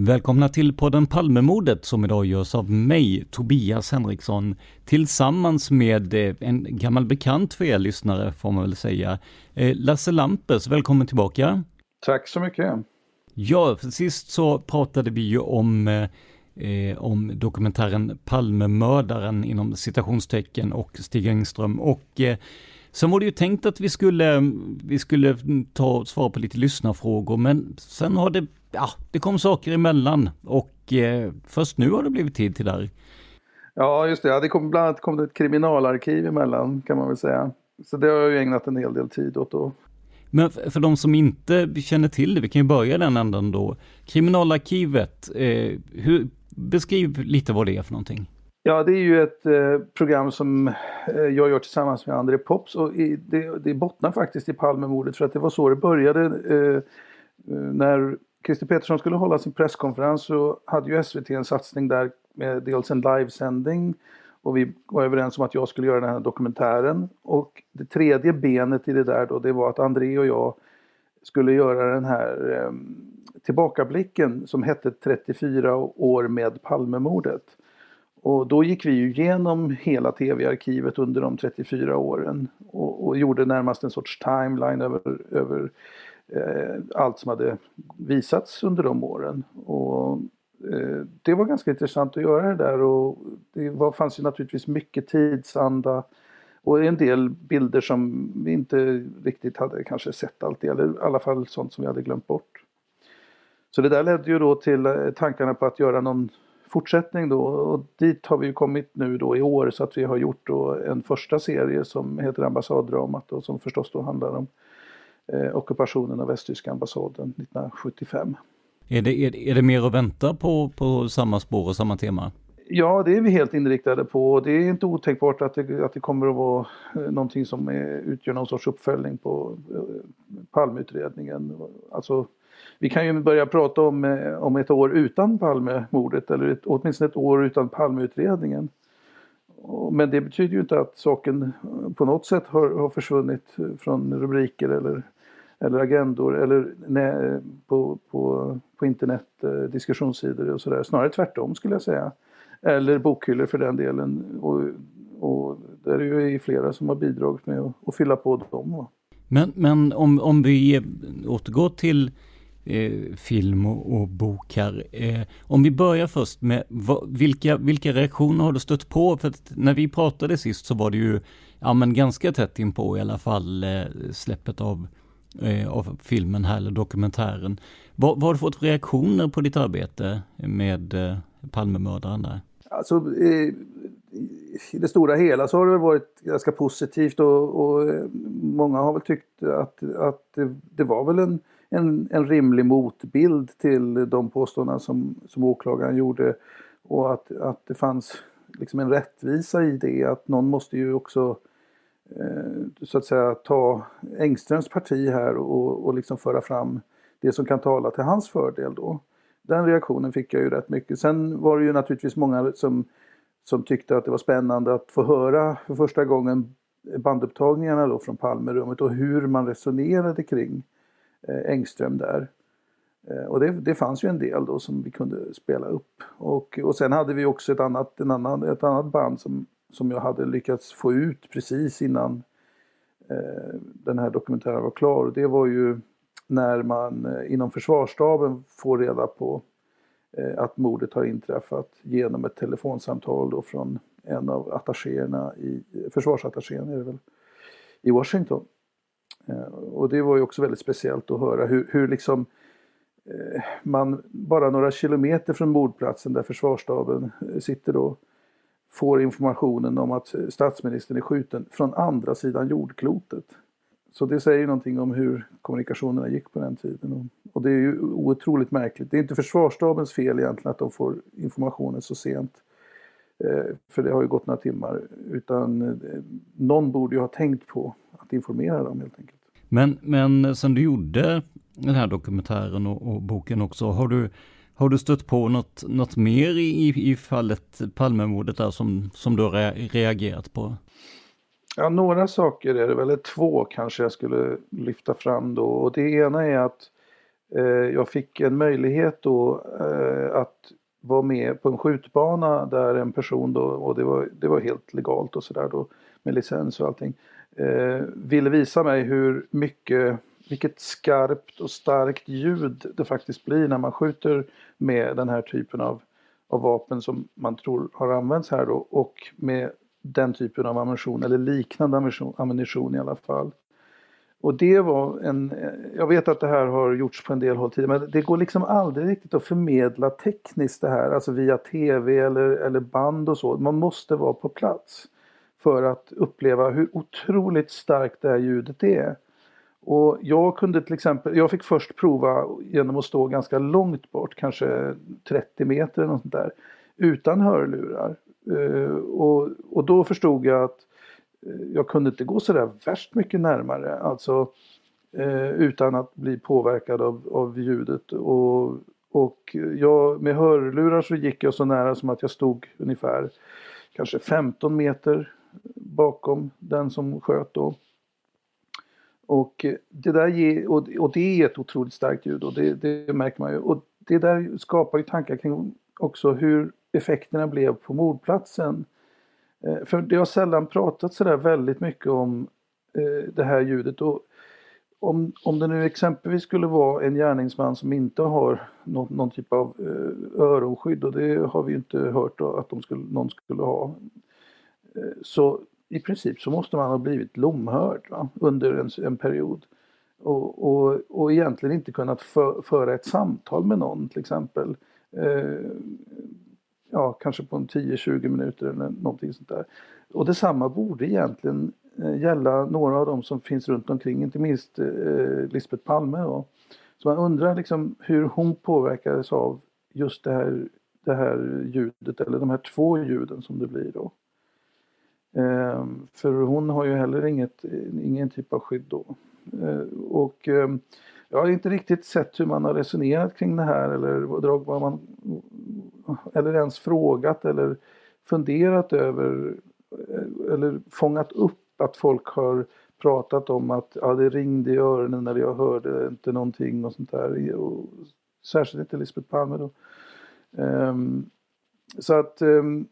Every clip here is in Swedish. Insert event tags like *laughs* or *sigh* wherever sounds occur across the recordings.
Välkomna till podden Palmemordet som idag görs av mig, Tobias Henriksson, tillsammans med eh, en gammal bekant för er lyssnare, får man väl säga. Eh, Lasse Lampers, välkommen tillbaka. Tack så mycket. Ja, för sist så pratade vi ju om, eh, om dokumentären Palmemördaren inom citationstecken och Stig Engström och eh, Sen var det ju tänkt att vi skulle, vi skulle ta och svara på lite lyssnarfrågor, men sen har det, ja, det kom saker emellan och eh, först nu har det blivit tid till det här. Ja, just det. Ja, det kom, bland annat kom det ett kriminalarkiv emellan, kan man väl säga. Så det har jag ju ägnat en hel del tid åt då. Men för, de som inte känner till det, vi kan ju börja den änden då. Kriminalarkivet, eh, hur, beskriv lite vad det är för någonting. Ja, det är ju ett eh, program som eh, jag gör tillsammans med André Pops och i, det, det bottnar faktiskt i Palmemordet för att det var så det började. Eh, när Christer Petersson skulle hålla sin presskonferens så hade ju SVT en satsning där med dels en livesändning och vi var överens om att jag skulle göra den här dokumentären. Och det tredje benet i det där då det var att André och jag skulle göra den här eh, tillbakablicken som hette 34 år med Palmemordet. Och då gick vi ju igenom hela tv-arkivet under de 34 åren och, och, gjorde närmast en sorts timeline över, över eh, Eh, allt som hade visats under de åren. Och, eh, det var ganska intressant att göra det där och det var, fanns ju naturligtvis mycket tidsanda och en del bilder som vi inte riktigt hade kanske sett alltid, eller i alla fall sånt som vi hade glömt bort. Så det där ledde ju då till eh, tankarna på att göra någon fortsättning då och dit har vi ju kommit nu då i år så att vi har gjort då en första serie som heter Ambassaddramat och som förstås då handlar om eh, ockupationen av västtyska ambassaden 1975. Är det, är, är det mer att vänta på, på samma spår och samma tema? Ja, det är vi helt inriktade på. Det är inte otänkbart att det, att det kommer att vara eh, någonting som är, utgör någon sorts uppföljning på eh, Palmeutredningen. Alltså vi kan ju börja prata om, eh, om ett år utan Palmemordet eller ett, åtminstone ett år utan Palmeutredningen. Men det betyder ju inte att saken på något sätt har, har försvunnit från rubriker eller, eller agendor eller på, på, på internet, eh, diskussionssidor och sådär. Snarare tvärtom skulle jag säga. Eller bokhyllor för den delen. Och, och där är det ju flera som har bidragit med att, att fylla på dem. Men, men om, om vi återgår till eh, film och, och bok här. Eh, om vi börjar först med vad, vilka, vilka reaktioner har du stött på? För att när vi pratade sist så var det ju ja, men ganska tätt in på i alla fall eh, släppet av, eh, av filmen här, eller dokumentären. Vad, vad har du fått för reaktioner på ditt arbete med eh, Palmemördaren där? Alltså, eh, i det stora hela så har det varit ganska positivt och, och eh, många har väl tyckt att, att det, det var väl en, en, en, rimlig motbild till de påståenden som, som åklagaren gjorde och att, att det fanns liksom en rättvisa i det att någon måste ju också eh, Eh, så att säga ta Engströms parti här och, och liksom föra fram det som kan tala till hans fördel då. Den reaktionen fick jag ju rätt mycket. Sen var det ju naturligtvis många som, som tyckte att det var spännande att få höra för första gången bandupptagningarna då från Palmerummet och hur man resonerade kring eh, Engström där. Eh, och det, det fanns ju en del då som vi kunde spela upp. Och, och sen hade vi också ett annat, en annan, ett annat band som, som jag hade lyckats få ut precis innan eh, den här dokumentären var klar. Och det var ju när man eh, inom försvarsstaben får reda på eh, att mordet har inträffat genom ett telefonsamtal då från en av attachéerna i, eh, försvarsattachén är det väl, i Washington. Eh, och det var ju också väldigt speciellt att höra hur, hur liksom eh, man bara några kilometer från mordplatsen där försvarsstaben sitter då får informationen om att statsministern är skjuten från andra sidan jordklotet. Så det säger någonting om hur kommunikationerna gick på den tiden. Och det är ju otroligt märkligt. Det är inte försvarsstabens fel egentligen att de får informationen så sent. Eh, för det har ju gått några timmar. Utan eh, någon borde ju ha tänkt på att informera dem helt enkelt. Men, men sen du gjorde den här dokumentären och, och boken också, har du, har du stött på något, något mer i, i fallet Palmemordet där som, som du har reagerat på? Ja, några saker är det väl, eller två kanske jag skulle lyfta fram då. Och det ena är att eh, jag fick en möjlighet då eh, att vara med på en skjutbana där en person då, och det var, det var helt legalt och sådär då med licens och allting, eh, ville visa mig hur mycket, vilket skarpt och starkt ljud det faktiskt blir när man skjuter med den här typen av, av vapen som man tror har använts här då och med den typen av ammunition eller liknande ammunition, ammunition i alla fall. Och det var en, jag vet att det här har gjorts på en del håll tidigare men det går liksom aldrig riktigt att förmedla tekniskt det här, alltså via tv eller, eller band och så. Man måste vara på plats för att uppleva hur otroligt starkt det här ljudet är. Och jag kunde till exempel, jag fick först prova genom att stå ganska långt bort, kanske 30 meter eller något sånt där, utan hörlurar. Eh, och, och då förstod jag att eh, jag kunde inte gå sådär värst mycket närmare. Alltså eh, utan att bli påverkad av, av ljudet. Och, och jag, med hörlurar så gick jag så nära som att jag stod ungefär kanske 15 meter bakom den som sköt då. Och det där ger, och, det är ett otroligt starkt ljud och det, det märker man ju. Och det där skapar ju tankar kring också hur effekterna blev på mordplatsen. Eh, för det har sällan pratats sådär väldigt mycket om eh, det här ljudet. Och om, om det nu exempelvis skulle vara en gärningsman som inte har någon, någon typ av eh, öronskydd och det har vi inte hört att de skulle, någon skulle ha. Eh, så i princip så måste man ha blivit lomhörd va, under en, en period. Och, och, och egentligen inte kunnat för, föra ett samtal med någon till exempel. Eh, ja, kanske på en 10-20 minuter eller någonting sånt där. Och detsamma borde egentligen eh, gälla några av dem som finns runt omkring, inte minst eh, Lisbeth Palme. Då. Så man undrar liksom hur hon påverkades av just det här, det här ljudet, eller de här två ljuden som det blir då. Ehm, för hon har ju heller inget, ingen typ av skydd då. Ehm, och ehm, jag har inte riktigt sett hur man har resonerat kring det här eller vad man eller ens frågat eller funderat över eh, eller fångat upp att folk har pratat om att ja, det ringde i öronen när jag hörde inte någonting och sånt där. Och särskilt inte Lisbeth Palme då. Um, så att um,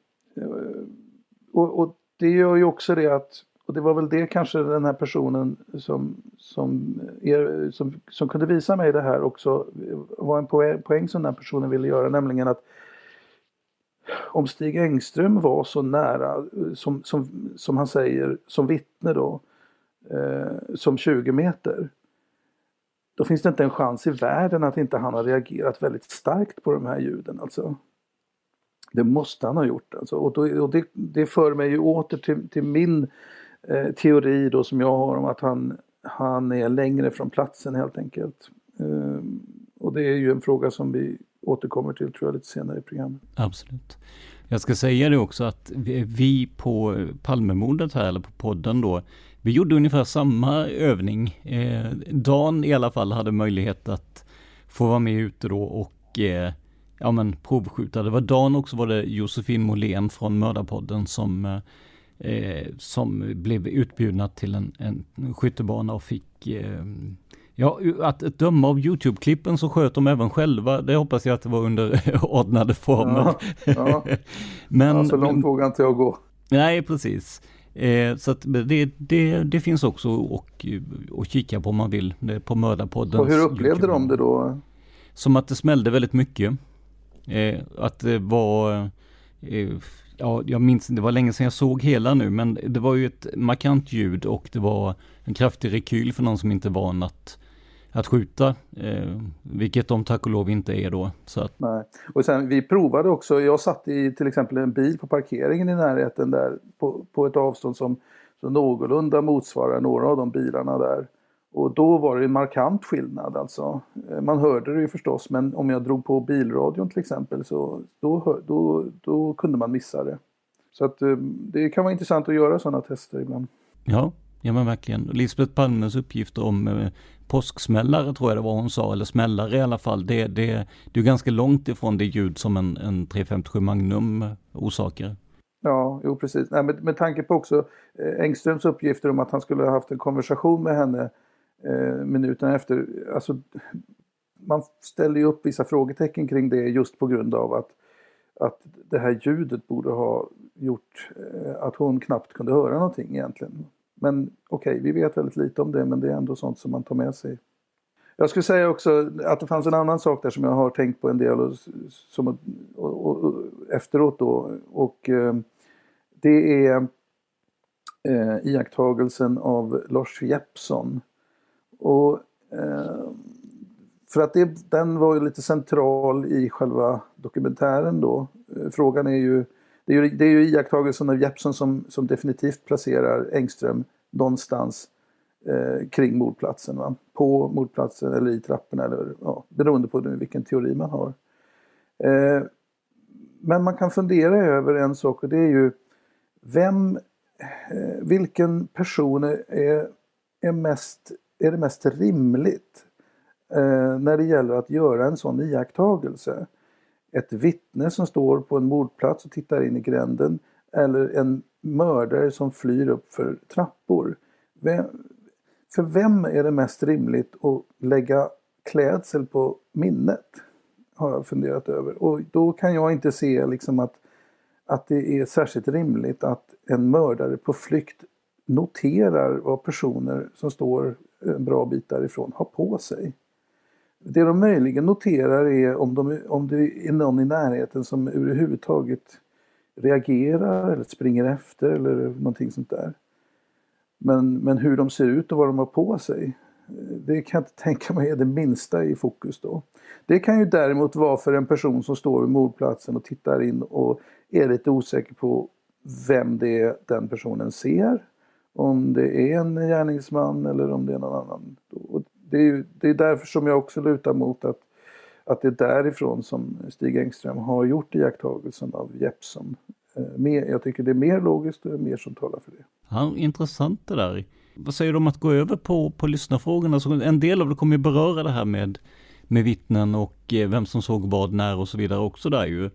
och, och, det gör ju också det att och det var väl det kanske den här personen som, som, er, som, som kunde visa mig det här också var en poäng, poäng som den personen ville göra, nämligen att om Stig Engström var så nära, som, som, som han säger, som vittne då, eh, som 20 meter. Då finns det inte en chans i världen att inte han har reagerat väldigt starkt på de här ljuden. Alltså. Det måste han ha gjort. Alltså. Och, då, och det, det för mig ju åter till, till min eh, teori då som jag har om att han, han är längre från platsen helt enkelt. Eh, och det är ju en fråga som vi återkommer till tror jag lite senare i programmet. Absolut. Jag ska säga det också att vi på Palmemordet här, eller på podden då, vi gjorde ungefär samma övning. Eh, Dan i alla fall hade möjlighet att få vara med ute då och eh, ja men provskjuta. Det var Dan också var det Josefin Molén från Mördarpodden som eh, som blev utbjudna till en, en skyttebana och fick eh, Ja, att döma av Youtube-klippen så sköt de även själva. Det hoppas jag att det var under *laughs* ordnade former. Ja, ja. *laughs* men, ja, så långt vågar inte jag gå. Nej, precis. Eh, så att det, det, det finns också och, och kika på om man vill. På Mördarpodden. Och hur upplevde YouTube. de det då? Som att det smällde väldigt mycket. Eh, att det var eh, eh, ja, jag minns det var länge sedan jag såg hela nu, men det var ju ett markant ljud och det var en kraftig rekyl för någon som inte är van att att skjuta, eh, vilket de tack och lov inte är då. Så att... Nej. Och sen vi provade också, jag satt i till exempel en bil på parkeringen i närheten där på, på ett avstånd som, som någorlunda motsvarar några av de bilarna där. Och då var det en markant skillnad alltså. Eh, man hörde det ju förstås men om jag drog på bilradion till exempel så då, då, då kunde man missa det. Så att eh, det kan vara intressant att göra sådana tester ibland. Ja, ja men verkligen. Lisbeth Palmes uppgifter om eh, påsksmällare tror jag det var hon sa, eller smällare i alla fall. Det, det, det är ganska långt ifrån det ljud som en, en 357 Magnum orsakar. Ja, jo precis. Nej, med, med tanke på också eh, Engströms uppgifter om att han skulle ha haft en konversation med henne Eh, minuterna efter. Alltså, man ställer ju upp vissa frågetecken kring det just på grund av att, att det här ljudet borde ha gjort eh, att hon knappt kunde höra någonting egentligen. Men okej, okay, vi vet väldigt lite om det men det är ändå sånt som man tar med sig. Jag skulle säga också att det fanns en annan sak där som jag har tänkt på en del och, som, och, och, och efteråt då. Och eh, det är eh, iakttagelsen av Lars Jeppsson. Och, eh, för att det, den var ju lite central i själva dokumentären då. Eh, frågan är ju det är ju, det är ju iakttagelsen av Jeppsson som, som definitivt placerar Engström någonstans eh, kring mordplatsen. Va? På mordplatsen eller i trapporna eller ja, beroende på vilken teori man har. Eh, men man kan fundera över en sak och det är ju vem, eh, vilken person är, är, mest, är det mest rimligt eh, när det gäller att göra en sån iakttagelse? ett vittne som står på en mordplats och tittar in i gränden eller en mördare som flyr upp för trappor. Vem, för vem är det mest rimligt att lägga klädsel på minnet? Har jag funderat över. Och då kan jag inte se liksom att, att det är särskilt rimligt att en mördare på flykt noterar vad personer som står en bra bit därifrån har på sig. Det de möjligen noterar är om, de, om det är någon i närheten som överhuvudtaget reagerar eller springer efter eller någonting sånt där. Men, men hur de ser ut och vad de har på sig, det kan jag inte *laughs* tänka mig är det minsta i fokus då. Det kan ju däremot vara för en person som står vid mordplatsen och tittar in och är lite osäker på vem det är den personen ser. Om det är en gärningsman eller om det är någon annan. Och det, är, det är därför som jag också lutar mot att, att det är därifrån som Stig Engström har gjort iakttagelsen av Jeppsson. Eh, jag tycker det är mer logiskt och mer som talar för det. Ja, intressant det där. Vad säger du om att gå över på, på lyssnarfrågorna? Så en del av det kommer ju beröra det här med, med vittnen och eh, vem som såg vad när och så vidare också där ju.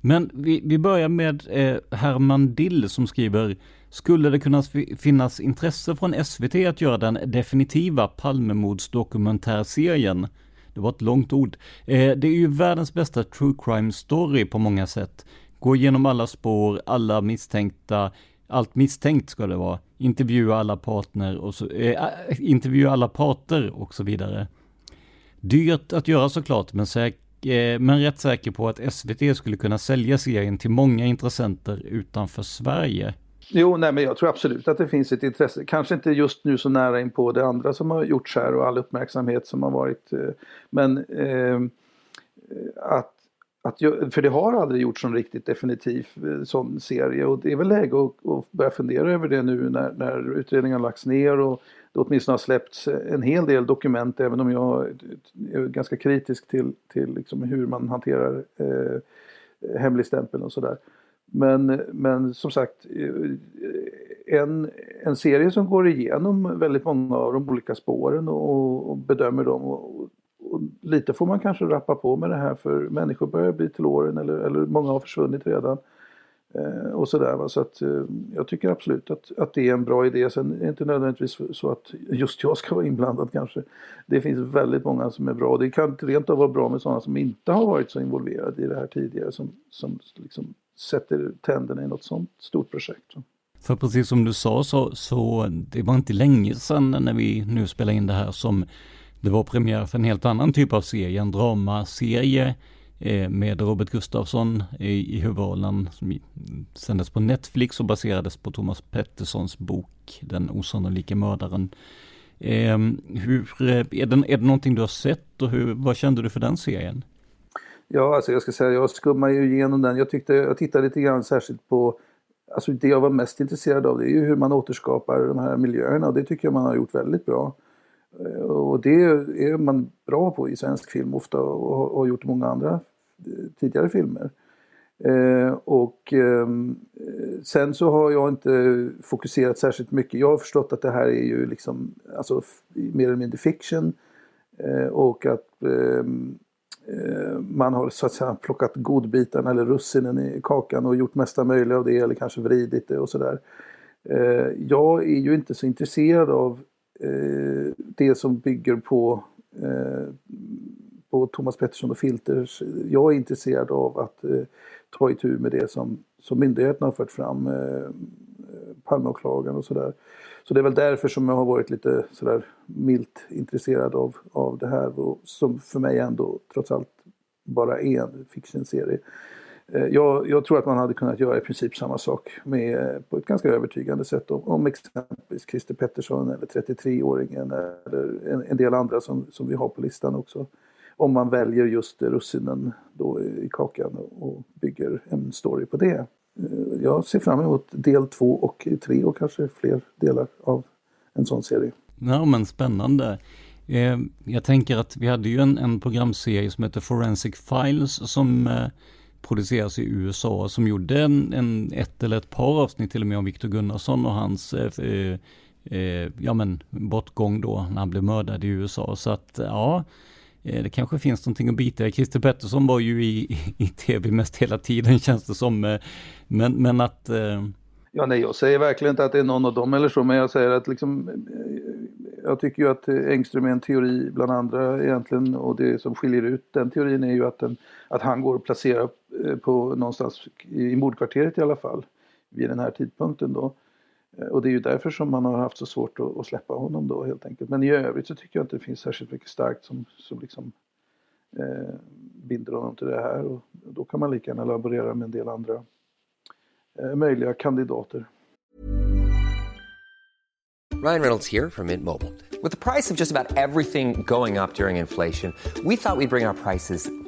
Men vi, vi börjar med eh, Herman Dill som skriver skulle det kunna finnas intresse från SVT att göra den definitiva Palmemordsdokumentärserien? Det var ett långt ord. Eh, det är ju världens bästa true crime story på många sätt. Gå igenom alla spår, alla misstänkta, allt misstänkt ska det vara. Intervjua alla partner och så, eh, intervjua alla parter och så vidare. Dyrt att göra såklart, men, säk, eh, men rätt säker på att SVT skulle kunna sälja serien till många intressenter utanför Sverige. Jo, nej, men jag tror absolut att det finns ett intresse. Kanske inte just nu så nära in på det andra som har gjorts här och all uppmärksamhet som har varit. Eh, men ehm, eh, att, att för det har aldrig gjorts någon riktigt definitiv eh, sån serie och det är väl läge att, att börja fundera över det nu när, när utredningen har lagts ner och det åtminstone har släppts en hel del dokument även om jag är ganska kritisk till, till liksom hur man hanterar eh, hemligstämpeln och sådär. Men, men som sagt, eh, en, en serie som går igenom väldigt många av de olika spåren och, och bedömer dem. Och, och, lite får man kanske rappa på med det här för människor börjar bli till åren eller, eller många har försvunnit redan. Eh, och sådär. Va? Så att eh, jag tycker absolut att, att det är en bra idé. Sen är det inte nödvändigtvis så att just jag ska vara inblandad kanske. Det finns väldigt många som är bra. Det kan rent av vara bra med sådana som inte har varit så involverade i det här tidigare. Som, som liksom sätter tänderna i något sånt stort projekt. För precis som du sa så, så det var inte länge sedan när vi nu spelar in det här som det var premiär för en helt annan typ av serie, en dramaserie eh, med Robert Gustafsson i, i huvudrollen som sändes på Netflix och baserades på Thomas Petterssons bok Den osannolika mördaren. Eh, hur, eh, är, det, är det någonting du har sett och hur, vad kände du för den serien? Ja, alltså jag ska säga, jag skummar ju igenom den. Jag, tyckte, jag tittade lite grann särskilt på Alltså det jag var mest intresserad av det är ju hur man återskapar de här miljöerna och det tycker jag man har gjort väldigt bra. Eh, och det är man bra på i svensk film ofta och har gjort i många andra eh, tidigare filmer. Eh, och eh, sen så har jag inte fokuserat särskilt mycket. Jag har förstått att det här är ju liksom alltså mer eller mindre fiction. Eh, och att ehm, Eh, man har så att säga plockat godbitarna eller russinen i kakan och gjort mesta möjliga av det eller kanske vridit det och sådär. Eh, jag är ju inte så intresserad av eh, det som bygger på, på Thomas Pettersson och Filters. Jag är intresserad av att ta itu med det som, som myndigheterna har fört fram, Palmeåklagaren och sådär. Så det är väl därför som jag har varit lite sådär milt intresserad av, av det här och som för mig ändå trots allt bara är en fiction-serie. Eh, jag, jag, tror att man hade kunnat göra i princip samma sak med, eh, på ett ganska övertygande sätt om, om exempelvis Christer Pettersson eller 33-åringen eller en, en, del andra som, som vi har på listan också. Om man väljer just russinen då i kakan och bygger en story på det. Eh, jag ser fram emot del två och tre och kanske fler delar av en sån serie. Ja men spännande. Eh, jag tänker att vi hade ju en, en programserie som heter Forensic Files som eh, produceras i USA som gjorde en, en, ett eller ett par avsnitt till och med om Viktor Gunnarsson och hans eh, eh, eh, ja men bortgång då när han blev mördad i USA. Så att ja, Eh, det kanske finns någonting att bita i. Christer Pettersson var ju i, i tv mest hela tiden *laughs* känns det som. Eh, men, men att... Eh... Ja, nej, jag säger verkligen inte att det är någon av dem eller så, men jag säger att liksom... Eh, jag tycker ju att Engström är en teori bland andra egentligen och det som skiljer ut den teorin är ju att, den, att han går att placera på någonstans i mordkvarteret i alla fall vid den här tidpunkten då. Eh, och det är ju därför som man har haft så svårt att, att, släppa honom då helt enkelt. Men i övrigt så tycker jag inte det finns särskilt mycket starkt som, som liksom eh, binder honom till det här. Och då kan man lika gärna laborera med en del andra eh, möjliga kandidater. Ryan Reynolds här från Mint Mobile. Med priset på nästan allt som går upp under inflationen, trodde vi att vi skulle bring våra priser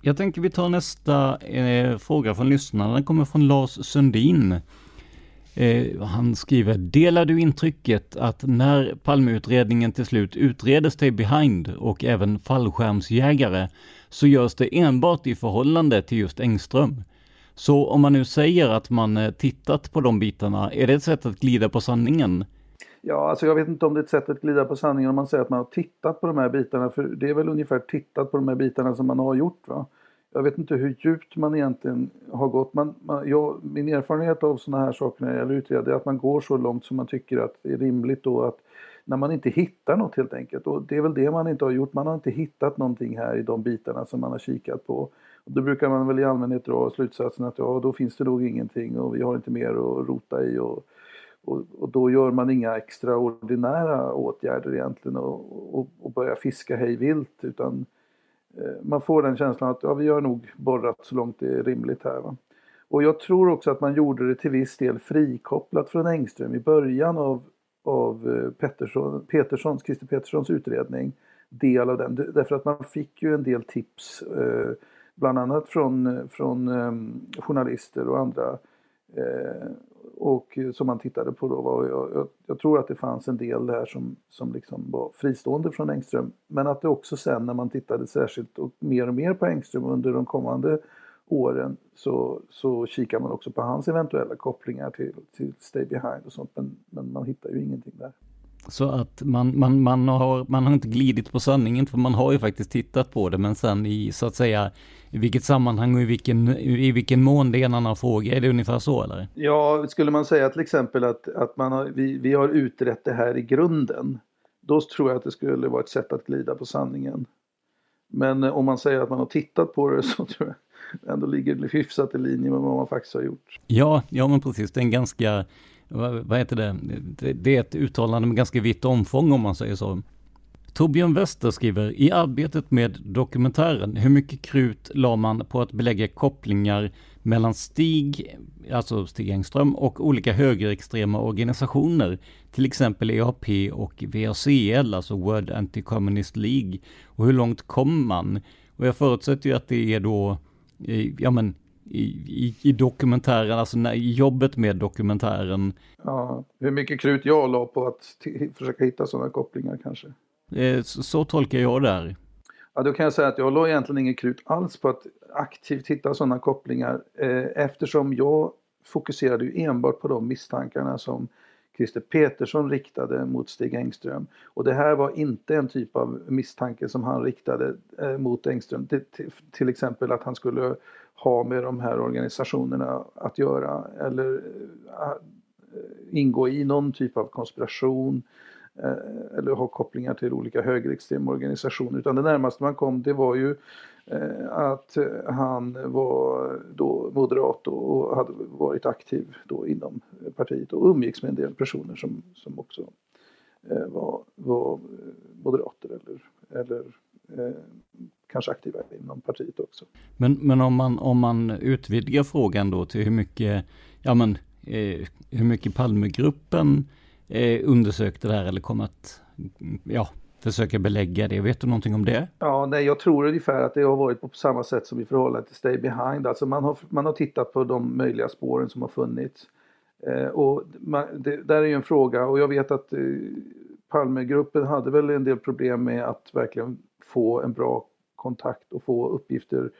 Jag tänker vi tar nästa eh, fråga från lyssnarna. Den kommer från Lars Sundin. Eh, han skriver, delar du intrycket att när Palmeutredningen till slut utreder Stay Behind och även fallskärmsjägare så görs det enbart i förhållande till just Engström? Så om man nu säger att man eh, tittat på de bitarna, är det ett sätt att glida på sanningen? Ja, alltså jag vet inte om det är ett sätt att glida på sanningen om man säger att man har tittat på de här bitarna. För det är väl ungefär tittat på de här bitarna som man har gjort. Va? Jag vet inte hur djupt man egentligen har gått. Man, man, jag, min erfarenhet av sådana här saker när det gäller utredning är att man går så långt som man tycker att det är rimligt då att när man inte hittar något helt enkelt. Och det är väl det man inte har gjort. Man har inte hittat någonting här i de bitarna som man har kikat på. Och då brukar man väl i allmänhet dra slutsatsen att ja, då finns det nog ingenting och vi har inte mer att rota i. Och, och, och då gör man inga extraordinära åtgärder egentligen och, och, och börjar fiska hej vilt utan eh, man får den känslan att ja, vi har nog borrat så långt det är rimligt här. Va? Och jag tror också att man gjorde det till viss del frikopplat från Engström i början av, av eh, Pettersson, Peterssons, Christer Petterssons utredning. Del av den, därför att man fick ju en del tips eh, bland annat från, eh, från eh, journalister och andra eh, och eh, som man tittade på då. Var, jag, jag, jag, tror att det fanns en del där som, som liksom var fristående från Engström. Men att det också sen när man tittade särskilt och mer och mer på Engström under de kommande åren så, så kikar man också på hans eventuella kopplingar till, till Stay Behind och sånt. Men, men man hittar ju ingenting där. Så att man, man, man, har, man har inte glidit på sanningen för man har ju faktiskt tittat på det men sen i så att säga i vilket sammanhang och i vilken, i vilken mån det är en annan fråga. Är det ungefär så eller? Ja, skulle man säga till exempel att, att man har, vi, vi har utrett det här i grunden. Då tror jag att det skulle vara ett sätt att glida på sanningen. Men om man säger att man har tittat på det *laughs* så tror jag ändå ligger det hyfsat i linje med vad man faktiskt har gjort. Ja, ja men precis. Det är en ganska vad heter det? Det är ett uttalande med ganska vitt omfång om man säger så. Torbjörn Wester skriver, i arbetet med dokumentären, hur mycket krut la man på att belägga kopplingar mellan Stig, alltså Stig Engström, och olika högerextrema organisationer, till exempel EAP och VACL, alltså World Anti-Communist League, och hur långt kom man? Och jag förutsätter ju att det är då, eh, ja men, i, i, i dokumentären, alltså när, i jobbet med dokumentären. Ja, hur mycket krut jag la på att försöka hitta sådana kopplingar kanske. Eh, så, så, tolkar jag det här. Ja, då kan jag säga att jag la egentligen inget krut alls på att aktivt hitta sådana kopplingar eh, eftersom jag fokuserade ju enbart på de misstankarna som Christer Petersson riktade mot Stig Engström. Och det här var inte en typ av misstanke som han riktade eh, mot Engström. Till, till, till, exempel att han skulle ha med de här organisationerna att göra eller eh, ingå i någon typ av konspiration eh, eller ha kopplingar till olika högerextrema organisationer. Utan det närmaste man kom det var ju eh, att han var då moderat och hade varit aktiv då inom partiet och umgicks med en del personer som, som också var, var moderater eller, eller kanske aktiva inom partiet också. Men, men om, man, om man utvidgar frågan då till hur mycket, ja men, eh, hur mycket Palmegruppen eh, undersökte det här eller kom att, ja, försöka belägga det. Vet du någonting om det? Ja, nej, jag tror ungefär att det har varit på samma sätt som i förhållande till Stay Behind. Alltså man har, man har tittat på de möjliga spåren som har funnits. Eh, och man, det, där är ju en fråga och jag vet att eh, Palmegruppen hade väl en del problem med att verkligen få en bra kontakt och få uppgifter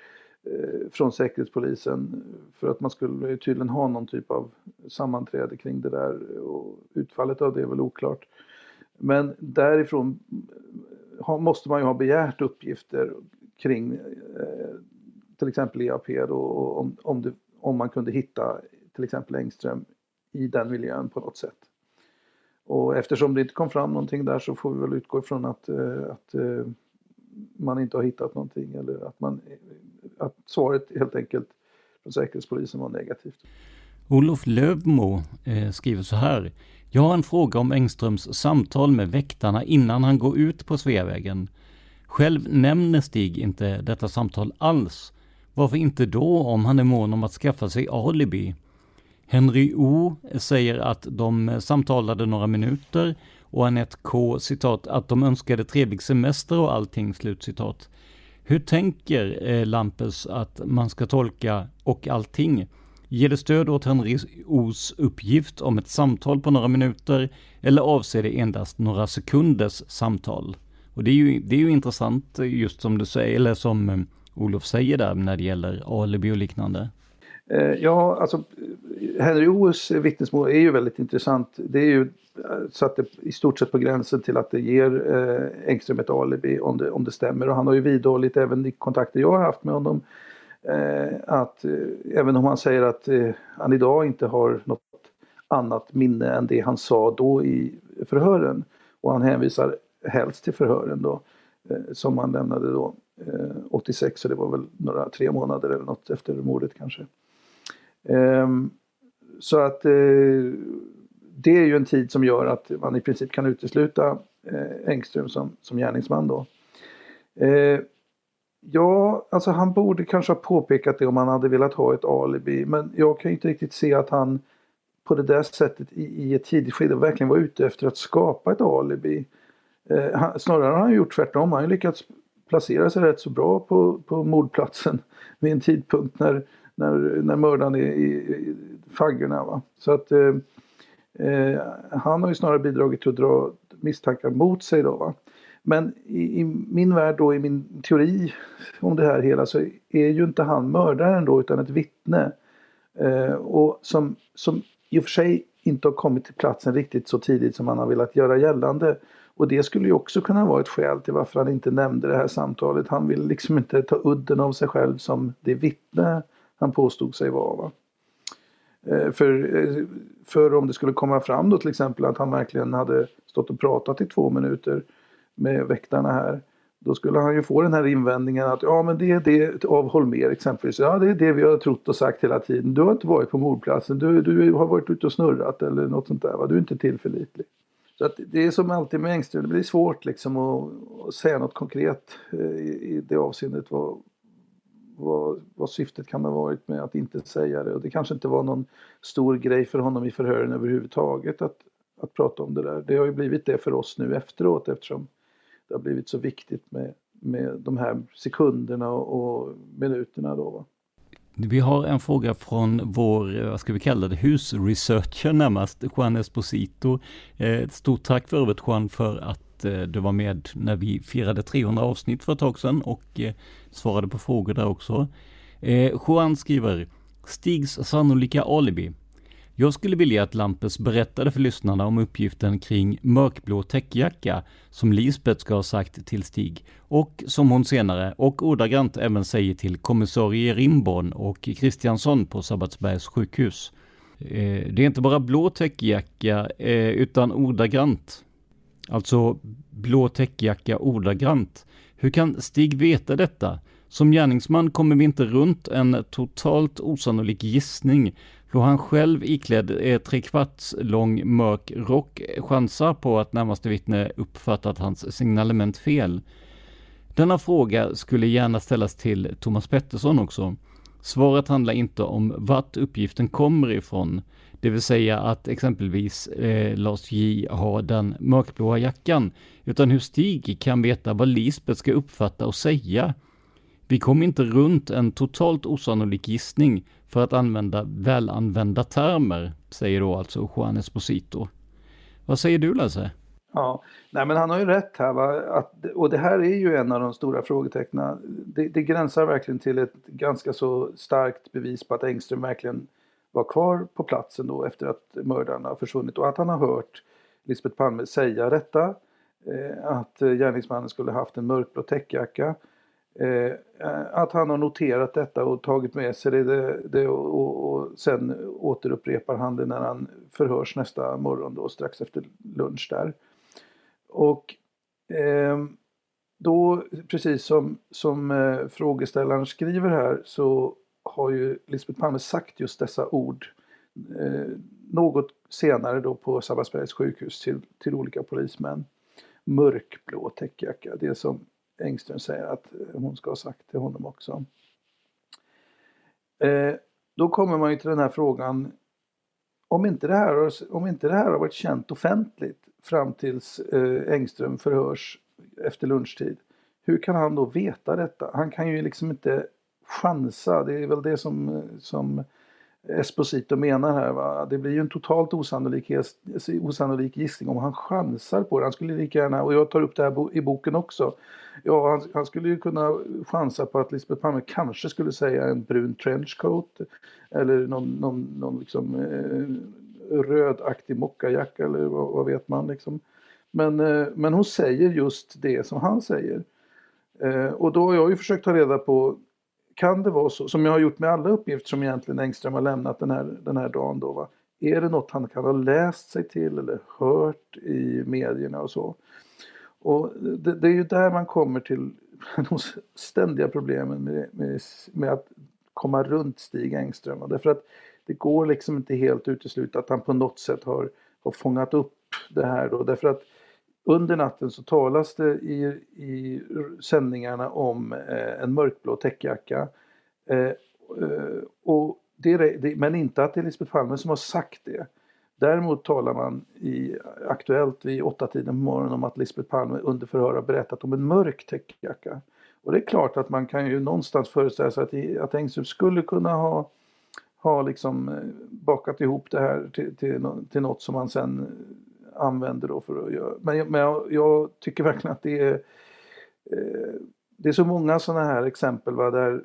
eh, från Säkerhetspolisen för att man skulle tydligen ha någon typ av sammanträde kring det där och utfallet av det är väl oklart. Men därifrån eh, måste man ju ha begärt uppgifter kring eh, till exempel EAP då, om, om, det, om man kunde hitta till exempel Engström i den miljön på något sätt. Och eftersom det inte kom fram någonting där så får vi väl utgå ifrån att, att man inte har hittat någonting eller att, man, att svaret helt enkelt från Säkerhetspolisen var negativt. Olof Lövmo eh, skriver så här. Jag har en fråga om Engströms samtal med väktarna innan han går ut på Sveavägen. Själv nämner Stig inte detta samtal alls. Varför inte då om han är mån om att skaffa sig alibi? Henry O säger att de samtalade några minuter och Anette K citat att de önskade trevlig semester och allting slutcitat. Hur tänker eh, Lampes att man ska tolka och allting? Ger det stöd åt Henry O's uppgift om ett samtal på några minuter eller avser det endast några sekunders samtal? Och det är ju, det är ju intressant eh, just som du säger, eller som eh, Olof säger där när det gäller alibi och liknande. Eh, ja, alltså eh, Henry O's vittnesmål är ju väldigt intressant. Det är ju så satt det i stort sett på gränsen till att det ger eh, Engström ett alibi om det, om det stämmer. Och han har ju vidhållit även i kontakter jag har haft med honom eh, att eh, även om han säger att eh, han idag inte har något annat minne än det han sa då i förhören och han hänvisar helst till förhören då eh, som han lämnade då 86 så det var väl några tre månader eller något efter mordet kanske. Ehm, så att eh, det är ju en tid som gör att man i princip kan utesluta eh, Engström som, som gärningsman då. Ehm, ja, alltså han borde kanske ha påpekat det om han hade velat ha ett alibi men jag kan inte riktigt se att han på det där sättet i, i ett tidigt skede verkligen var ute efter att skapa ett alibi. Eh, han, snarare har han gjort tvärtom. Han har lyckats placera sig rätt så bra på, på mordplatsen vid en tidpunkt när när, när mördaren är i, i faggorna. Va? Så att eh, eh, han har ju snarare bidragit till att dra misstankar mot sig då. Va? Men i, i, min värld då, i min teori om det här hela så är ju inte han mördaren då utan ett vittne. Eh, och som, som i och för sig inte har kommit till platsen riktigt så tidigt som han har velat göra gällande. Och det skulle ju också kunna vara ett skäl till varför han inte nämnde det här samtalet. Han vill liksom inte ta udden av sig själv som det vittne han påstod sig vara. Va? Eh, för, eh, för om det skulle komma fram då till exempel att han verkligen hade stått och pratat i två minuter med väktarna här. Då skulle han ju få den här invändningen att ja men det är det av Holmer exempelvis. Ja det är det vi har trott och sagt hela tiden. Du har inte varit på mordplatsen. Du, du har varit ute och snurrat eller något sånt där. Va? Du är inte tillförlitlig. Så att det är som alltid med Engström. Det blir svårt liksom att, att säga något konkret eh, i, i det avseendet. Vad, vad, vad syftet kan ha varit med att inte säga det. Och det kanske inte var någon stor grej för honom i förhören överhuvudtaget att, att prata om det där. Det har ju blivit det för oss nu efteråt eftersom det har blivit så viktigt med, med de här sekunderna och, och minuterna då. Va? Vi har en fråga från vår, vad ska vi kalla det, husresearcher närmast, Juan Esposito. Eh, stort tack för övrigt Juan för att Eh, du var med när vi firade 300 avsnitt för ett tag sedan och eh, svarade på frågor där också. Eh, Juan skriver Stigs sannolika alibi. Jag skulle vilja att Lampes berättade för lyssnarna om uppgiften kring mörkblå täckjacka som Lisbeth ska ha sagt till Stig och som hon senare och ordagrant även säger till kommissarie Rimborn och Kristiansson på Sabbatsbergs sjukhus. Eh, det är inte bara blå täckjacka utan ordagrant Alltså blå täckjacka ordagrant. Hur kan Stig veta detta? Som gärningsman kommer vi inte runt en totalt osannolik gissning då han själv iklädd är trekvarts lång mörk rock chansar på att närmaste vittne uppfattat hans signalement fel. Denna fråga skulle gärna ställas till Thomas Pettersson också. Svaret handlar inte om vart uppgiften kommer ifrån, det vill säga att exempelvis eh, Lars J har den mörkblåa jackan, utan hur Stig kan veta vad Lisbeth ska uppfatta och säga. Vi kom inte runt en totalt osannolik gissning för att använda välanvända termer, säger då alltså Juan Esposito. Vad säger du Lasse? Ja, nej men han har ju rätt här. Va? Att, och det här är ju en av de stora frågetecknen. Det, det gränsar verkligen till ett ganska så starkt bevis på att Engström verkligen var kvar på platsen då efter att mördaren har försvunnit och att han har hört Lisbeth Palme säga detta. Eh, att eh, gärningsmannen skulle haft en mörkblå täckjacka. Eh, att han har noterat detta och tagit med sig det, det, det och, och, sen återupprepar han det när han förhörs nästa morgon då strax efter lunch där. Och eh, då, precis som, som eh, frågeställaren skriver här, så har ju Lisbeth Palme sagt just dessa ord eh, något senare då på Sabbatsbergs sjukhus till, till olika polismän. Mörkblå täckjacka, det som Engström säger att hon ska ha sagt till honom också. Eh, då kommer man ju till den här frågan om inte, det här har, om inte det här har varit känt offentligt fram tills eh, Engström förhörs efter lunchtid. Hur kan han då veta detta? Han kan ju liksom inte chansa. Det är väl det som, som Esposito menar här. Va? Det blir ju en totalt osannolik, osannolik gissning om han chansar på det. Han skulle lika gärna, och jag tar upp det här i boken också. Ja, han, han skulle ju kunna chansa på att Lisbeth Palme kanske skulle säga en brun trenchcoat. Eller någon, någon, någon liksom, eh, rödaktig mockajacka eller vad, vad, vet man liksom. Men, eh, men hon säger just det som han säger. Eh, och då har jag ju försökt ta reda på kan det vara så, som jag har gjort med alla uppgifter som egentligen Engström har lämnat den här, den här dagen då, va? är det något han kan ha läst sig till eller hört i medierna och så. Och det, det är ju där man kommer till *laughs* de ständiga problemen med, med, med att komma runt Stig Engström. Därför att det går liksom inte helt utesluta att han på något sätt har, har fångat upp det här då. Därför att under natten så talas det i, i sändningarna om eh, en mörkblå täckjacka. Eh, eh och det det, men inte att det är Lisbeth Palme som har sagt det. Däremot talar man i Aktuellt vid åtta tiden på morgonen om att Lisbeth Palme under förhör har berättat om en mörk täckjacka. Och det är klart att man kan ju någonstans föreställa sig att, att Engström skulle kunna ha, ha liksom eh, bakat ihop det här till, till, till något som man sen använder då för att göra. Men, men jag, jag tycker verkligen att det är, eh, det är så många sådana här exempel va, där,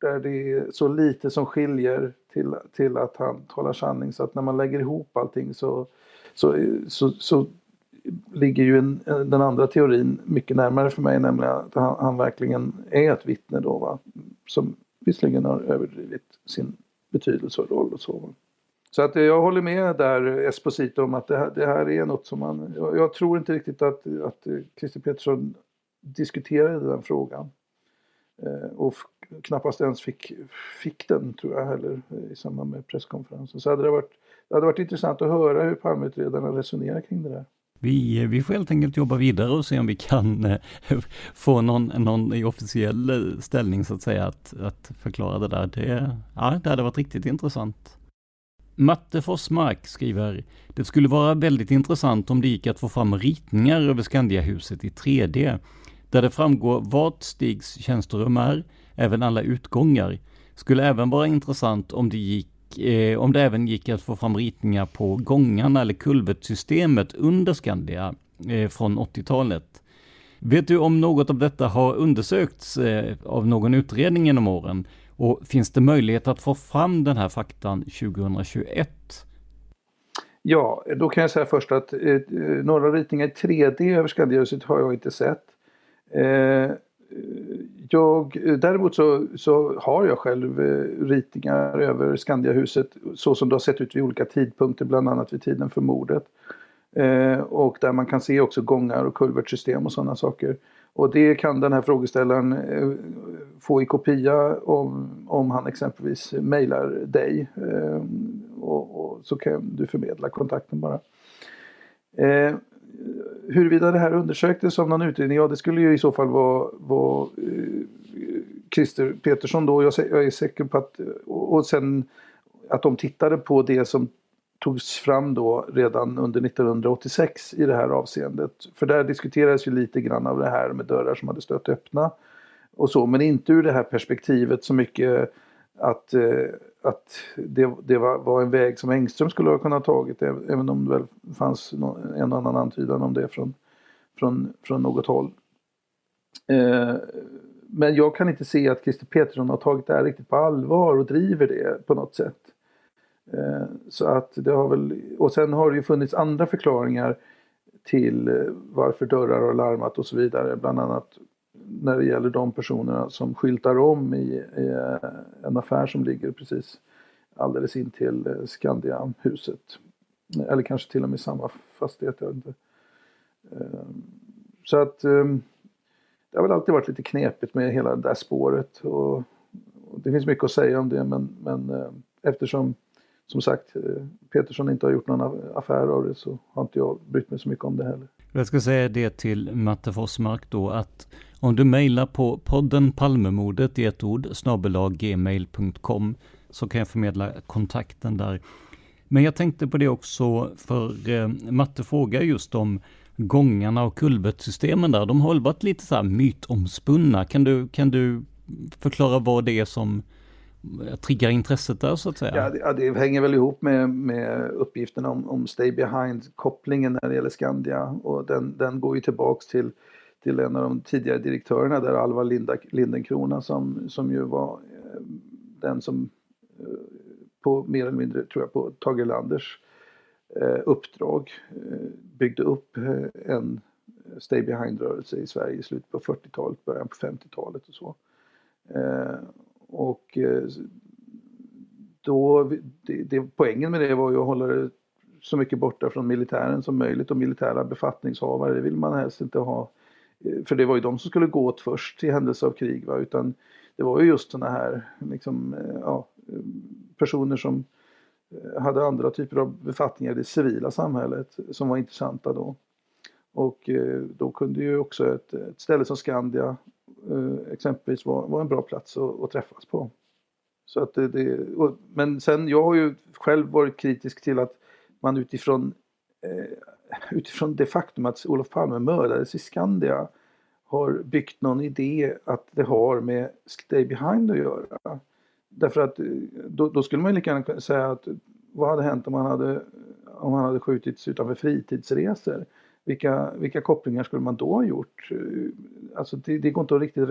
där det är så lite som skiljer till, till att han talar sanning så att när man lägger ihop allting så, så, så, så ligger ju en, den andra teorin mycket närmare för mig, nämligen att han, han verkligen är ett vittne då, va? som visserligen har överdrivit sin betydelse och roll och så. Så att eh, jag håller med där Esposito om att det här, det här är något som man... Jag, jag, tror inte riktigt att, att eh, Christer Pettersson diskuterade den frågan. Eh, och knappast ens fick, fick den tror jag heller eh, i samband med presskonferensen. Så hade det varit, det hade varit intressant att höra hur Palmeutredarna resonerar kring det där. Vi, vi får helt enkelt jobba vidare och se om vi kan eh, *laughs* få någon, någon officiell ställning så att säga att, att förklara det där. Det, ja, det hade varit riktigt intressant. Matte Forsmark skriver, det skulle vara väldigt intressant om det gick att få fram ritningar över Skandiahuset i 3D, där det framgår vart Stigs tjänsterum är, även alla utgångar. Skulle även vara intressant om det gick eh, om det även gick att få fram ritningar på gångarna eller kulvertsystemet under Skandia eh, från 80-talet. Vet du om något av detta har undersökts eh, av någon utredning genom åren? Och finns det möjlighet att få fram den här faktan 2021? Ja, då kan jag säga först att eh, eh några ritningar i 3D över Skandiahuset har jag inte sett. Eh, jag, däremot så, så har jag själv eh, ritningar över Skandiahuset så som det har sett ut vid olika tidpunkter, bland annat vid tiden för mordet. Eh, och där man kan se också gångar och kulvertsystem och sådana saker. Och det kan den här frågeställaren eh, få i kopia om, om han exempelvis mejlar dig. Eh, och, och, så kan du förmedla kontakten bara. Eh, huruvida det här undersöktes av någon utredning, ja det skulle ju i så fall vara, vara eh, Christer Petersson då. Jag är säker på att, och sen att de tittade på det som togs fram då redan under 1986 i det här avseendet. För där diskuterades ju lite grann av det här med dörrar som hade stått öppna och så, men inte ur det här perspektivet så mycket att, eh, att det, det var, var, en väg som Engström skulle ha kunnat tagit, även om det väl fanns en och annan antydan om det från, från, från något håll. Eh, men jag kan inte se att Christer Petersson har tagit det här riktigt på allvar och driver det på något sätt. Eh, så att det har väl, och sen har det ju funnits andra förklaringar till eh, varför dörrar har larmat och så vidare. Bland annat när det gäller de personerna som skyltar om i, i eh, en affär som ligger precis alldeles in till Skandiahuset. Eller kanske till och med samma fastighet, jag vet inte. Så att ehm, det har väl alltid varit lite knepigt med hela det där spåret. Och, det finns mycket att säga om det men, men eftersom som sagt, eh, Petersson inte har gjort någon affär av det så har inte jag brytt mig så mycket om det heller. Jag ska säga det till Matte Forsmark då att om du mejlar på podden Palmemordet i ett ord gmail.com så kan jag förmedla kontakten där. Men jag tänkte på det också, för eh, Matte frågar just om gångarna och kulvertsystemen där. De har väl varit lite så här mytomspunna. Kan du, kan du förklara vad det är som triggar intresset där så att säga? Ja, det, ja, det hänger väl ihop med, med uppgifterna om, om Stay Behind-kopplingen när det gäller Skandia. Och den, den går ju tillbaks till, till en av de tidigare direktörerna där, Alva Linda, Lindenkrona, som, som ju var eh, den som eh, på mer eller mindre, tror jag, på Tage Landers eh, uppdrag byggde upp en Stay Behind-rörelse i Sverige i slutet på 40-talet, början på 50-talet och så. Och eh, då, det, det, poängen med det var ju att hålla det så mycket borta från militären som möjligt och militära befattningshavare, det vill man helst inte ha. Eh, för det var ju de som skulle gå åt först i händelse av krig, va? utan det var ju just sådana här liksom, eh, ja, personer som hade andra typer av befattningar i det civila samhället som var intressanta då. Och då kunde ju också ett, ett ställe som Skandia Eh, exempelvis var, var en bra plats att, att träffas på. Så att det, det och, men sen, jag har ju själv varit kritisk till att man utifrån, eh, utifrån det faktum att Olof Palme mördades i Skandia har byggt någon idé att det har med Stay Behind att göra. Därför att eh, då, då skulle man lika gärna kunna säga att vad hade hänt om han hade, om han hade skjutits utanför fritidsresor? Vilka, vilka kopplingar skulle man då ha gjort? Alltså det, det går inte att riktigt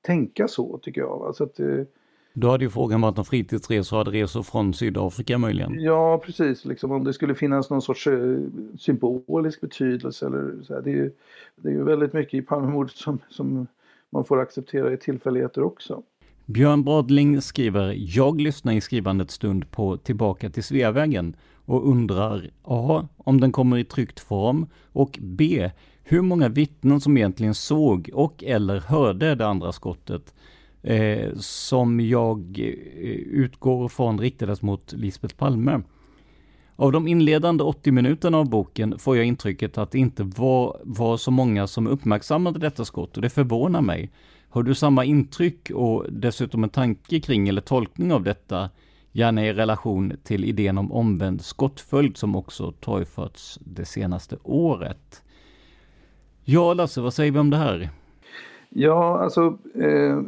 tänka så tycker jag. Alltså att, eh, då hade ju frågan varit om fritidsresor hade resor från Sydafrika möjligen. Ja, precis. Liksom, om det skulle finnas någon sorts eh, symbolisk betydelse. Eller så här, det, är ju, det är ju väldigt mycket i Palmemordet som, som man får acceptera i tillfälligheter också. Björn Bradling skriver, jag lyssnar i skrivandets stund på Tillbaka till Sveavägen och undrar A. Om den kommer i tryckt form och B. Hur många vittnen som egentligen såg och eller hörde det andra skottet eh, som jag eh, utgår från riktades mot Lisbeth Palme. Av de inledande 80 minuterna av boken får jag intrycket att det inte var, var så många som uppmärksammade detta skott och det förvånar mig. Har du samma intryck och dessutom en tanke kring eller tolkning av detta gärna i relation till idén om omvänd skottföljd som också torgförts det senaste året. Ja, Lasse, vad säger vi om det här? Ja, alltså eh,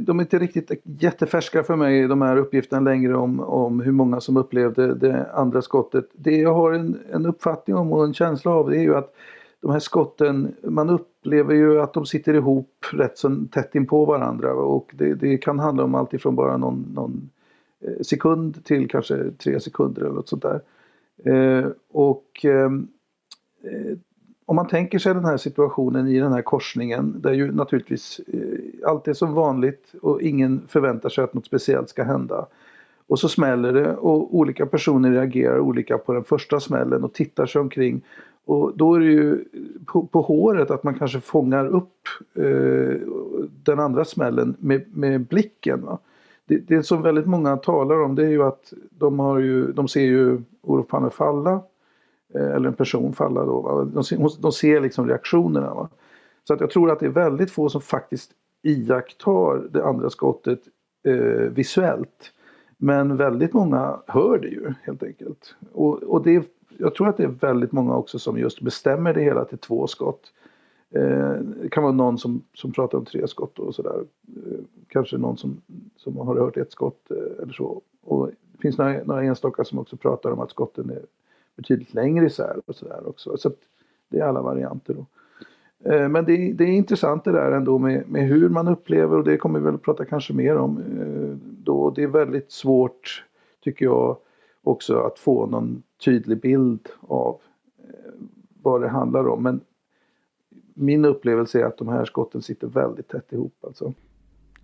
de är inte riktigt jättefärska för mig de här uppgifterna längre om, om hur många som upplevde det andra skottet. Det jag har en, en uppfattning om och en känsla av det är ju att de här skotten, man upplever ju att de sitter ihop rätt så tätt in på varandra och det, det kan handla om allt ifrån bara någon, någon Eh, sekund till kanske tre sekunder eller något sånt där. Eh, och ehm, eh, om man tänker sig den här situationen i den här korsningen där ju naturligtvis allt är som vanligt och ingen förväntar sig att något speciellt ska hända. Och så smäller det och olika personer reagerar olika på den första smällen och tittar sig omkring. Och då är det ju på, på håret att man kanske fångar upp eh, den andra smällen med, med blicken. Va? Det, det som väldigt många talar om det är ju att de, har ju, de ser ju Olof Palme falla. Eh, eller en person falla då. Va? De, ser, de ser liksom reaktionerna. Va? Så att jag tror att det är väldigt få som faktiskt iakttar det andra skottet eh, visuellt. Men väldigt många hör det ju helt enkelt. Och, och det, jag tror att det är väldigt många också som just bestämmer det hela till två skott. Det kan vara någon som, som pratar om tre skott och sådär. Eh, kanske någon som, som har hört ett skott eh, eller så. Och det finns några, några enstaka som också pratar om att skotten är betydligt längre isär och sådär också. Så det är alla varianter då. Men det, det, är intressant det där ändå med, med, hur man upplever och det kommer vi väl prata kanske mer om då. Det är väldigt svårt, tycker jag, också att få någon tydlig bild av vad det handlar om. Men min upplevelse är att de här skotten sitter väldigt tätt ihop alltså.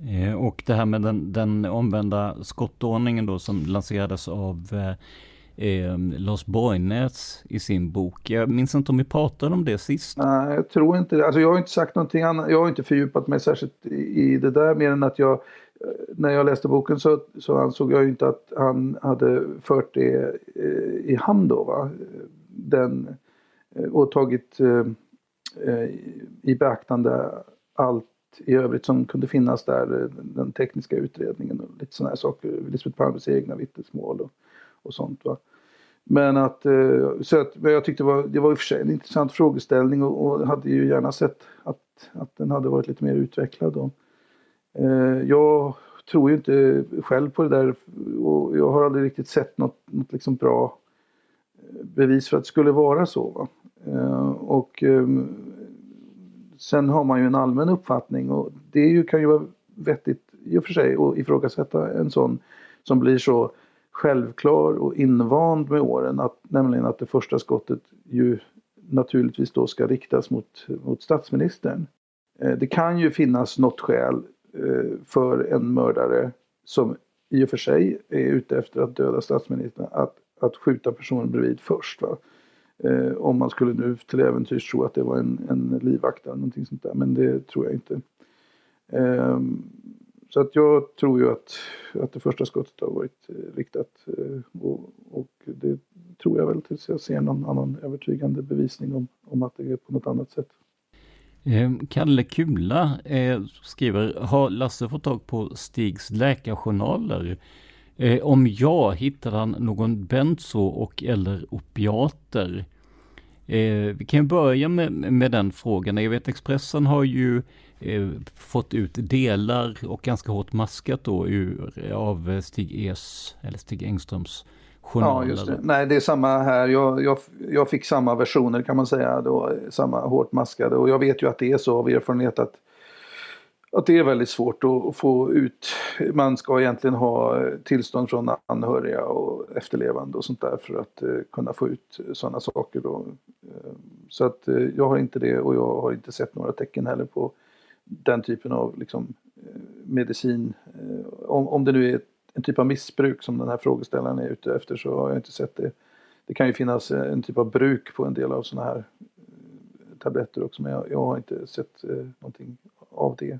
Eh, och det här med den, den omvända skottordningen då som lanserades av eh, eh, Lars Borgnäs i sin bok. Jag minns inte om vi pratade om det sist? Nej, jag tror inte det. Alltså jag har inte sagt någonting annat. Jag har inte fördjupat mig särskilt i, det där mer än att jag eh, när jag läste boken så, så ansåg jag inte att han hade fört det i hamn då. Va? Den, och tagit Eh, i beaktande allt i övrigt som kunde finnas där, eh, den tekniska utredningen och lite sådana här saker, Lisbeth Palmes egna vittnesmål och, och sånt. Va? Men att, eh, så att jag tyckte det var, det var i och för sig en intressant frågeställning och, och hade ju gärna sett att, att den hade varit lite mer utvecklad. Då. Eh, jag tror ju inte själv på det där och jag har aldrig riktigt sett något, något liksom bra bevis för att det skulle vara så. Va? Eh, och ehm, sen har man ju en allmän uppfattning och det ju, kan ju vara vettigt i och för sig att ifrågasätta en sån som blir så självklar och invand med åren, att, nämligen att det första skottet ju naturligtvis då ska riktas mot, mot statsministern. Eh, det kan ju finnas något skäl eh, för en mördare som i och för sig är ute efter att döda statsministern att, att skjuta personen bredvid först. Va? Eh, om man skulle nu till äventyrs tro att det var en, en livvakt eller någonting sånt där, men det tror jag inte. Eh, så att jag tror ju att, att det första skottet har varit eh, riktat eh, och, och det tror jag väl tills jag ser någon annan övertygande bevisning om, om att det är på något annat sätt. Ehm, Kalle Kula eh, skriver, har Lasse fått tag på Stigs läkarjournaler? Eh, om ja, hittade han någon benzo och eller opiater? Eh, vi kan börja med, med den frågan. Jag vet Expressen har ju eh, fått ut delar och ganska hårt maskat då ur, av Stig Es, eller Stig Engströms journaler. Ja, just det. Nej, det är samma här. Jag, jag, jag fick samma versioner kan man säga, då, samma hårt maskade. Och jag vet ju att det är så av erfarenhet att att det är väldigt svårt att få ut. Man ska egentligen ha tillstånd från anhöriga och efterlevande och sånt där för att eh, kunna få ut sådana saker. Då. Eh, så att eh, jag har inte det och jag har inte sett några tecken heller på den typen av liksom, medicin. Om, om det nu är en typ av missbruk som den här frågeställaren är ute efter så har jag inte sett det. Det kan ju finnas en typ av bruk på en del av sådana här tabletter också men jag, jag har inte sett någonting av det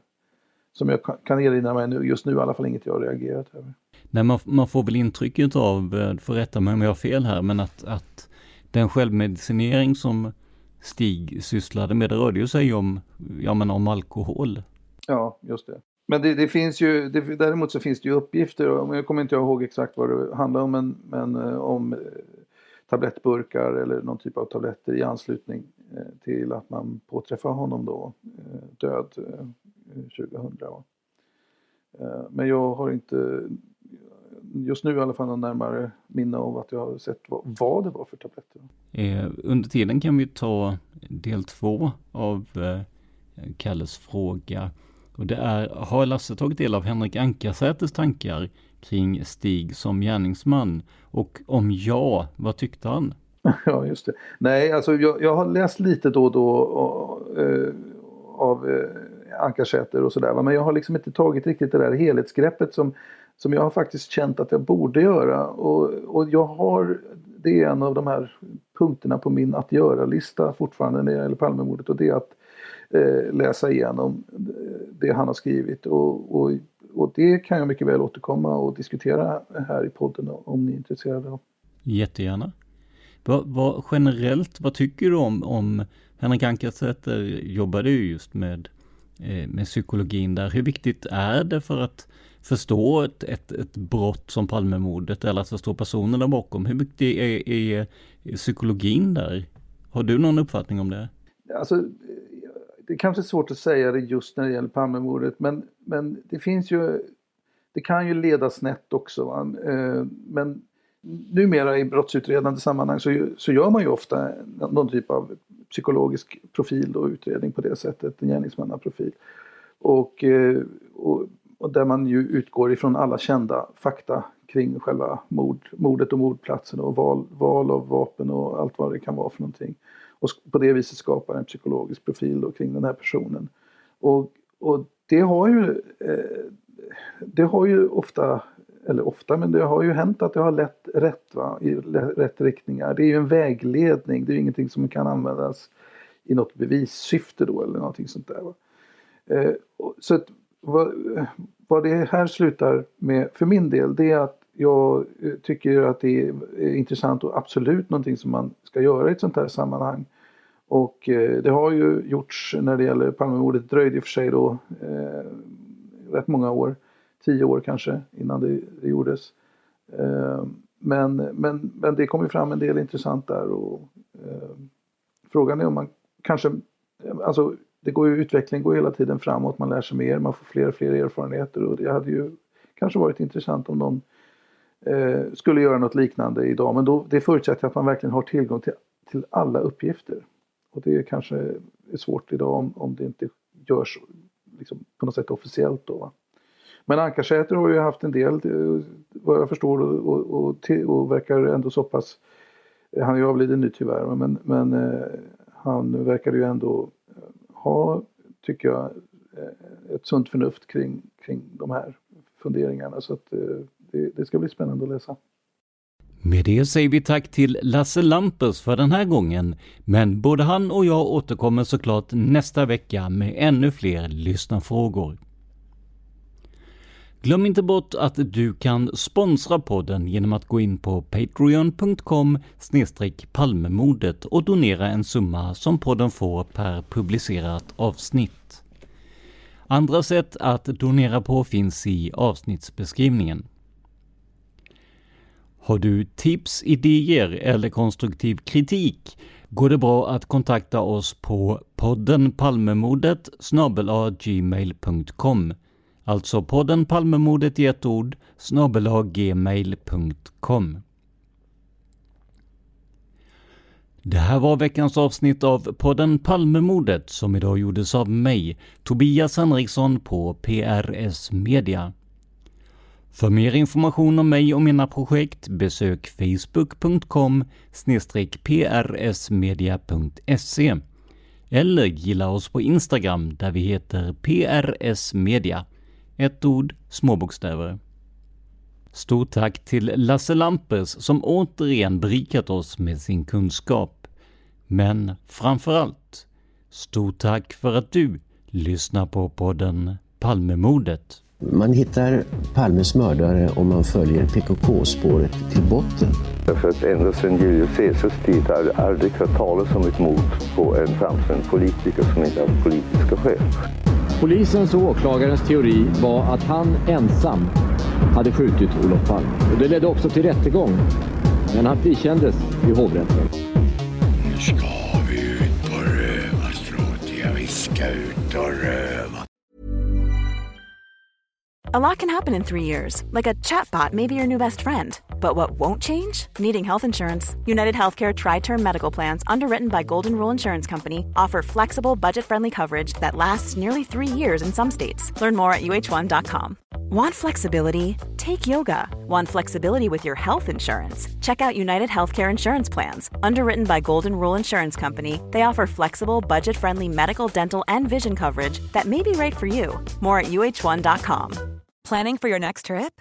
som jag kan erinra mig nu, just nu i alla fall inget jag har reagerat över. Nej, man, man får väl intrycket av, eh, får rätta mig om jag har fel här, men att, att den självmedicinering som Stig sysslade med, det rörde ju sig om, ja men om alkohol. Ja, just det. Men det, det finns ju, det, däremot så finns det ju uppgifter, jag kommer inte ihåg exakt vad det handlar om, men, men eh, om eh, tablettburkar eller någon typ av tabletter i anslutning Eh, till att man påträffar honom då eh, död eh, 2000. Men jag har inte just nu i alla fall någon närmare minne av att jag har sett vad, vad det var för tabletter. Under tiden kan vi ta del två av Kalles fråga. Och det är, har Lasse tagit del av Henrik Ankarsäters tankar kring Stig som gärningsman? Och om ja, vad tyckte han? *laughs* Ja, just det. Nej, alltså jag, jag har läst lite då och då och, eh, av eh, Ankarsäter och sådär. Men jag har liksom inte tagit riktigt det där helhetsgreppet som, som jag har faktiskt känt att jag borde göra. Och, och jag har, det är en av de här punkterna på min att göra-lista fortfarande när det gäller Palmemordet och det är att eh, läsa igenom det han har skrivit. Och, och, och det kan jag mycket väl återkomma och diskutera här i podden om ni är intresserade. Jättegärna. Vad, vad, generellt, vad tycker du om, om Henrik Ankersäter jobbade ju just med Eh, med psykologin där. Hur viktigt är det för att förstå ett, ett, ett brott som Palmemordet eller att förstå personerna bakom? Hur viktig är, är, är psykologin där? Har du någon uppfattning om det? Alltså, det är kanske är svårt att säga det just när det gäller Palmemordet men, men det finns ju det kan ju leda snett också. Va? Eh, men numera i brottsutredande sammanhang så, så gör man ju ofta någon typ av psykologisk profil och utredning på det sättet, en gärningsmannaprofil. Och, eh, och, och, där man ju utgår ifrån alla kända fakta kring själva mord, mordet och mordplatsen och val, val av vapen och allt vad det kan vara för någonting. Och på det viset skapar en psykologisk profil då kring den här personen. Och, och det har ju eh, det har ju ofta eller ofta, men det har ju hänt att det har lett rätt va, i rätt riktningar. Det är ju en vägledning, det är ju ingenting som kan användas i något bevissyfte då eller någonting sånt där. Va. Eh, så att, vad, vad det här slutar med för min del det är att jag eh, tycker att det är intressant och absolut någonting som man ska göra i ett sånt här sammanhang. Och eh, det har ju gjorts när det gäller Palmemordet, dröjde i och för sig då eh, rätt många år tio år kanske innan det, det gjordes. Eh, men, men, men det kommer fram en del intressant där och eh, frågan är om man kanske, alltså det går ju, utvecklingen går hela tiden framåt, man lär sig mer, man får fler och fler erfarenheter och det hade ju kanske varit intressant om någon eh, skulle göra något liknande idag. Men då, det förutsätter att man verkligen har tillgång till, till alla uppgifter. Och det är kanske är svårt idag om, om det inte görs liksom, på något sätt officiellt. Då, va? Men Ankarsäter har ju haft en del, eh, vad jag förstår, och, och, och, och verkar ändå så pass... Eh, han är ju avliden nu tyvärr, men, men eh, han verkar ju ändå eh, ha, tycker jag, ett sunt förnuft kring, kring de här funderingarna. Så att, eh, det, det ska bli spännande att läsa. Med det säger vi tack till Lasse Lampers för den här gången, men både han och jag återkommer såklart nästa vecka med ännu fler lyssnarfrågor. Glöm inte bort att du kan sponsra podden genom att gå in på patreon.com palmemodet och donera en summa som podden får per publicerat avsnitt. Andra sätt att donera på finns i avsnittsbeskrivningen. Har du tips, idéer eller konstruktiv kritik går det bra att kontakta oss på podden Palmemordet gmail.com Alltså podden Palmemordet i ett ord gmail.com Det här var veckans avsnitt av podden Palmemordet som idag gjordes av mig, Tobias Henriksson på PRS Media. För mer information om mig och mina projekt besök facebook.com prsmedia.se eller gilla oss på Instagram där vi heter PRS Media. Ett ord, små bokstäver. Stort tack till Lasse Lampers som återigen berikat oss med sin kunskap. Men framför allt, stort tack för att du lyssnar på podden Palmemordet. Man hittar Palmes mördare om man följer PKK-spåret till botten. Därför att ända sedan Julius Caesars tid har det aldrig hört talas om ett mord på en framstående politiker som inte haft politiska skäl. Polisens och åklagarens teori var att han ensam hade skjutit Olof Palme. Och det ledde också till rättegång. Men han frikändes i hovrätten. Nu ska vi ut på rövarstråt. Ja, vi ska ut och röva. A lot can happen in three years, like a chatbot may be your new best friend. But what won't change? Needing health insurance. United Healthcare Tri Term Medical Plans, underwritten by Golden Rule Insurance Company, offer flexible, budget friendly coverage that lasts nearly three years in some states. Learn more at uh1.com. Want flexibility? Take yoga. Want flexibility with your health insurance? Check out United Healthcare Insurance Plans. Underwritten by Golden Rule Insurance Company, they offer flexible, budget friendly medical, dental, and vision coverage that may be right for you. More at uh1.com. Planning for your next trip?